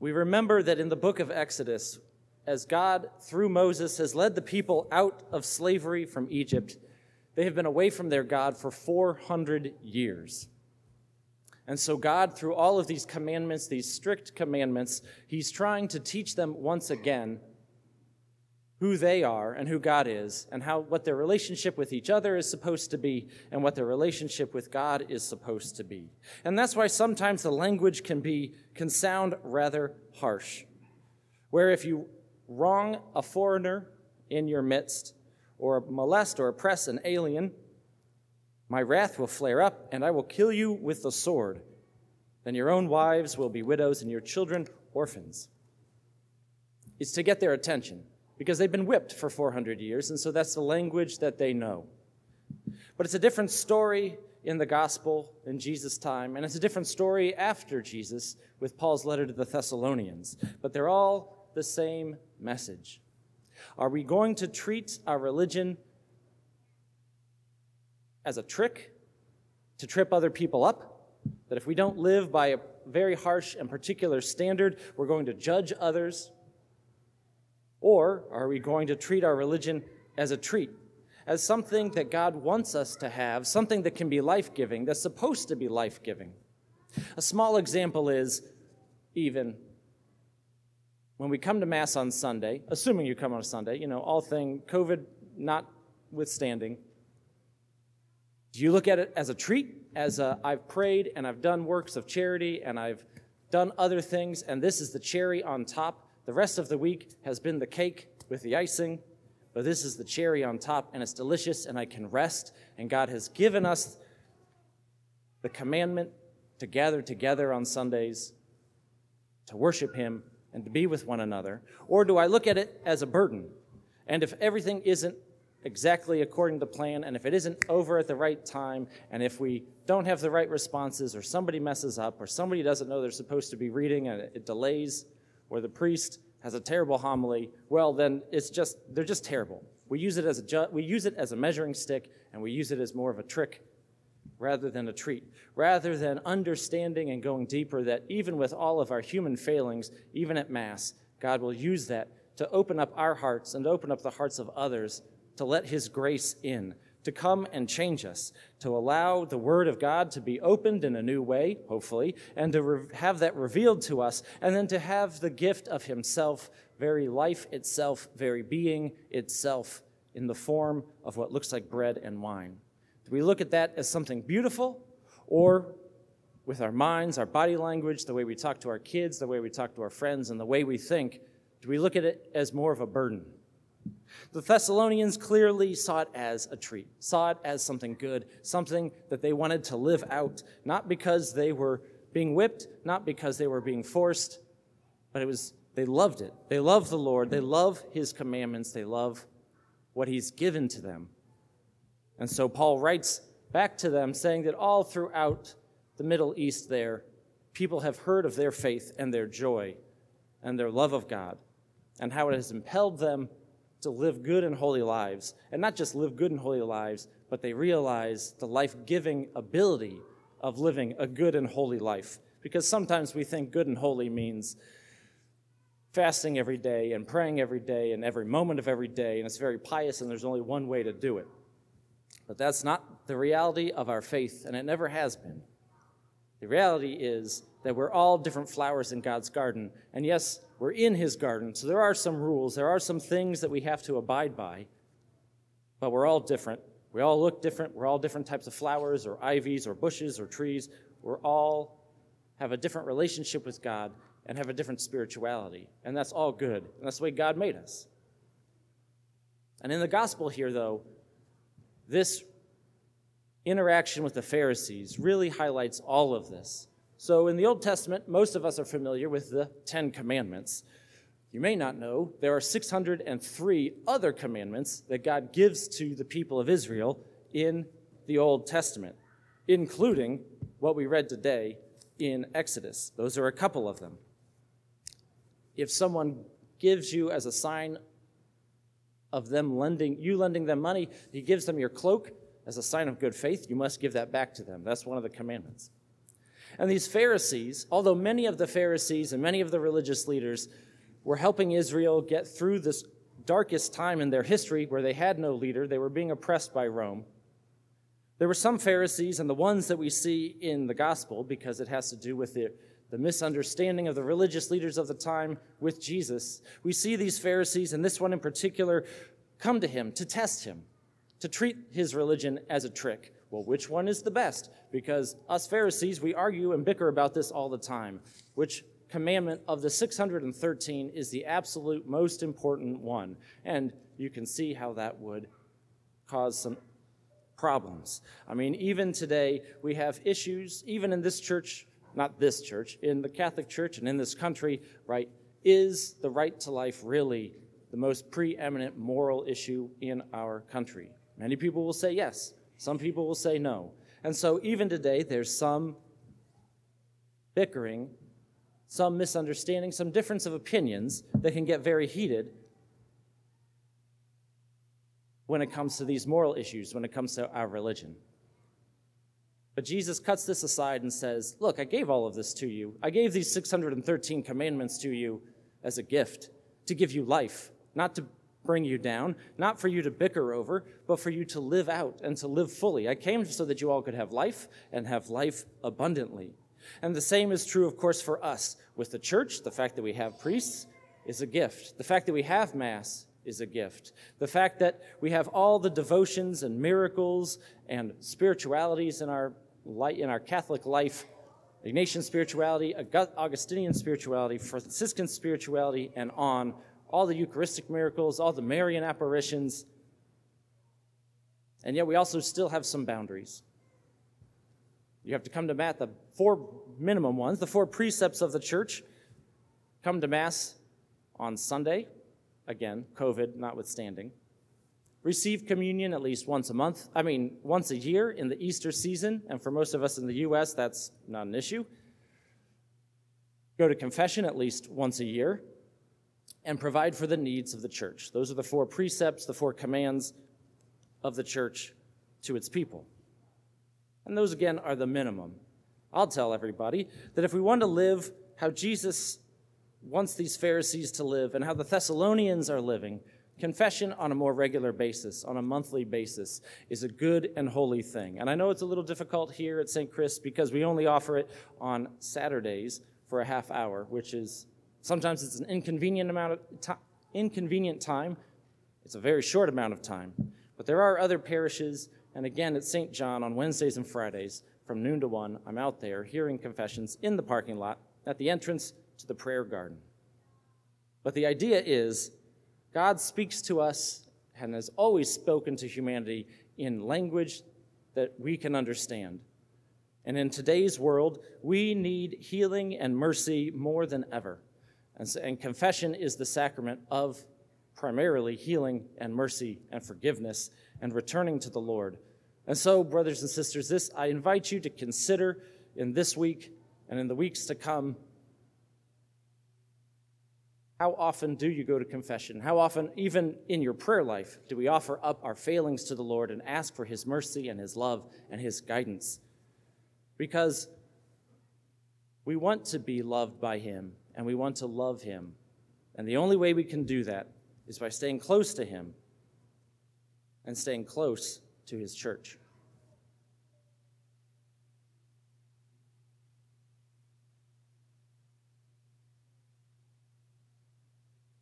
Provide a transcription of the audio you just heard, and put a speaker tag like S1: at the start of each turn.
S1: We remember that in the book of Exodus, as God, through Moses, has led the people out of slavery from Egypt, they have been away from their God for 400 years. And so, God, through all of these commandments, these strict commandments, He's trying to teach them once again who they are and who God is, and how what their relationship with each other is supposed to be, and what their relationship with God is supposed to be. And that's why sometimes the language can be can sound rather harsh. Where if you wrong a foreigner in your midst, or molest or oppress an alien, my wrath will flare up, and I will kill you with the sword. Then your own wives will be widows, and your children orphans. It's to get their attention because they've been whipped for 400 years, and so that's the language that they know. But it's a different story in the gospel in Jesus' time, and it's a different story after Jesus with Paul's letter to the Thessalonians. But they're all the same message. Are we going to treat our religion as a trick to trip other people up? That if we don't live by a very harsh and particular standard, we're going to judge others or are we going to treat our religion as a treat, as something that God wants us to have, something that can be life giving, that's supposed to be life giving? A small example is even when we come to Mass on Sunday, assuming you come on a Sunday, you know, all thing COVID notwithstanding, do you look at it as a treat, as a, I've prayed and I've done works of charity and I've done other things, and this is the cherry on top? The rest of the week has been the cake with the icing, but this is the cherry on top, and it's delicious, and I can rest. And God has given us the commandment to gather together on Sundays, to worship Him, and to be with one another? Or do I look at it as a burden? And if everything isn't exactly according to plan, and if it isn't over at the right time, and if we don't have the right responses, or somebody messes up, or somebody doesn't know they're supposed to be reading and it delays, or the priest has a terrible homily, well, then it's just, they're just terrible. We use it as a, ju- we use it as a measuring stick, and we use it as more of a trick rather than a treat, rather than understanding and going deeper that even with all of our human failings, even at Mass, God will use that to open up our hearts and open up the hearts of others to let His grace in, to come and change us, to allow the Word of God to be opened in a new way, hopefully, and to re- have that revealed to us, and then to have the gift of Himself, very life itself, very being itself, in the form of what looks like bread and wine. Do we look at that as something beautiful, or with our minds, our body language, the way we talk to our kids, the way we talk to our friends, and the way we think, do we look at it as more of a burden? The Thessalonians clearly saw it as a treat, saw it as something good, something that they wanted to live out, not because they were being whipped, not because they were being forced, but it was they loved it. They love the Lord, they love his commandments, they love what he's given to them. And so Paul writes back to them saying that all throughout the Middle East there, people have heard of their faith and their joy and their love of God and how it has impelled them to live good and holy lives. And not just live good and holy lives, but they realize the life giving ability of living a good and holy life. Because sometimes we think good and holy means fasting every day and praying every day and every moment of every day, and it's very pious, and there's only one way to do it. But that's not the reality of our faith, and it never has been. The reality is that we're all different flowers in God's garden. And yes, we're in His garden, so there are some rules, there are some things that we have to abide by, but we're all different. We all look different. We're all different types of flowers or ivies or bushes or trees. We're all have a different relationship with God and have a different spirituality. And that's all good. And that's the way God made us. And in the gospel here, though, this interaction with the Pharisees really highlights all of this. So, in the Old Testament, most of us are familiar with the Ten Commandments. You may not know there are 603 other commandments that God gives to the people of Israel in the Old Testament, including what we read today in Exodus. Those are a couple of them. If someone gives you as a sign of them lending you lending them money, he gives them your cloak as a sign of good faith, you must give that back to them. That's one of the commandments. And these Pharisees, although many of the Pharisees and many of the religious leaders were helping Israel get through this darkest time in their history where they had no leader, they were being oppressed by Rome. There were some Pharisees, and the ones that we see in the gospel, because it has to do with the, the misunderstanding of the religious leaders of the time with Jesus. We see these Pharisees, and this one in particular, come to him to test him, to treat his religion as a trick. Well, which one is the best? Because us Pharisees, we argue and bicker about this all the time. Which commandment of the 613 is the absolute most important one? And you can see how that would cause some problems. I mean, even today, we have issues, even in this church, not this church, in the Catholic Church and in this country, right? Is the right to life really the most preeminent moral issue in our country? Many people will say yes. Some people will say no. And so, even today, there's some bickering, some misunderstanding, some difference of opinions that can get very heated when it comes to these moral issues, when it comes to our religion. But Jesus cuts this aside and says, Look, I gave all of this to you. I gave these 613 commandments to you as a gift to give you life, not to bring you down, not for you to bicker over, but for you to live out and to live fully. I came so that you all could have life and have life abundantly. And the same is true, of course, for us. With the church, the fact that we have priests is a gift. The fact that we have Mass is a gift. The fact that we have all the devotions and miracles and spiritualities in our, in our Catholic life Ignatian spirituality, Augustinian spirituality, Franciscan spirituality, and on all the Eucharistic miracles, all the Marian apparitions. And yet we also still have some boundaries. You have to come to Mass, the four minimum ones, the four precepts of the church. Come to Mass on Sunday, again, COVID notwithstanding. Receive communion at least once a month, I mean, once a year in the Easter season, and for most of us in the U.S., that's not an issue. Go to confession at least once a year and provide for the needs of the church. Those are the four precepts, the four commands of the church to its people. And those, again, are the minimum. I'll tell everybody that if we want to live how Jesus wants these Pharisees to live and how the Thessalonians are living, confession on a more regular basis, on a monthly basis, is a good and holy thing. And I know it's a little difficult here at St. Chris because we only offer it on Saturdays for a half hour, which is Sometimes it's an inconvenient amount of time, inconvenient time. It's a very short amount of time. But there are other parishes, and again at St. John on Wednesdays and Fridays from noon to 1, I'm out there hearing confessions in the parking lot at the entrance to the prayer garden. But the idea is God speaks to us and has always spoken to humanity in language that we can understand. And in today's world, we need healing and mercy more than ever. And, so, and confession is the sacrament of primarily healing and mercy and forgiveness and returning to the Lord. And so, brothers and sisters, this I invite you to consider in this week and in the weeks to come. How often do you go to confession? How often, even in your prayer life, do we offer up our failings to the Lord and ask for His mercy and His love and His guidance? Because we want to be loved by Him and we want to love Him. And the only way we can do that is by staying close to Him and staying close to His church.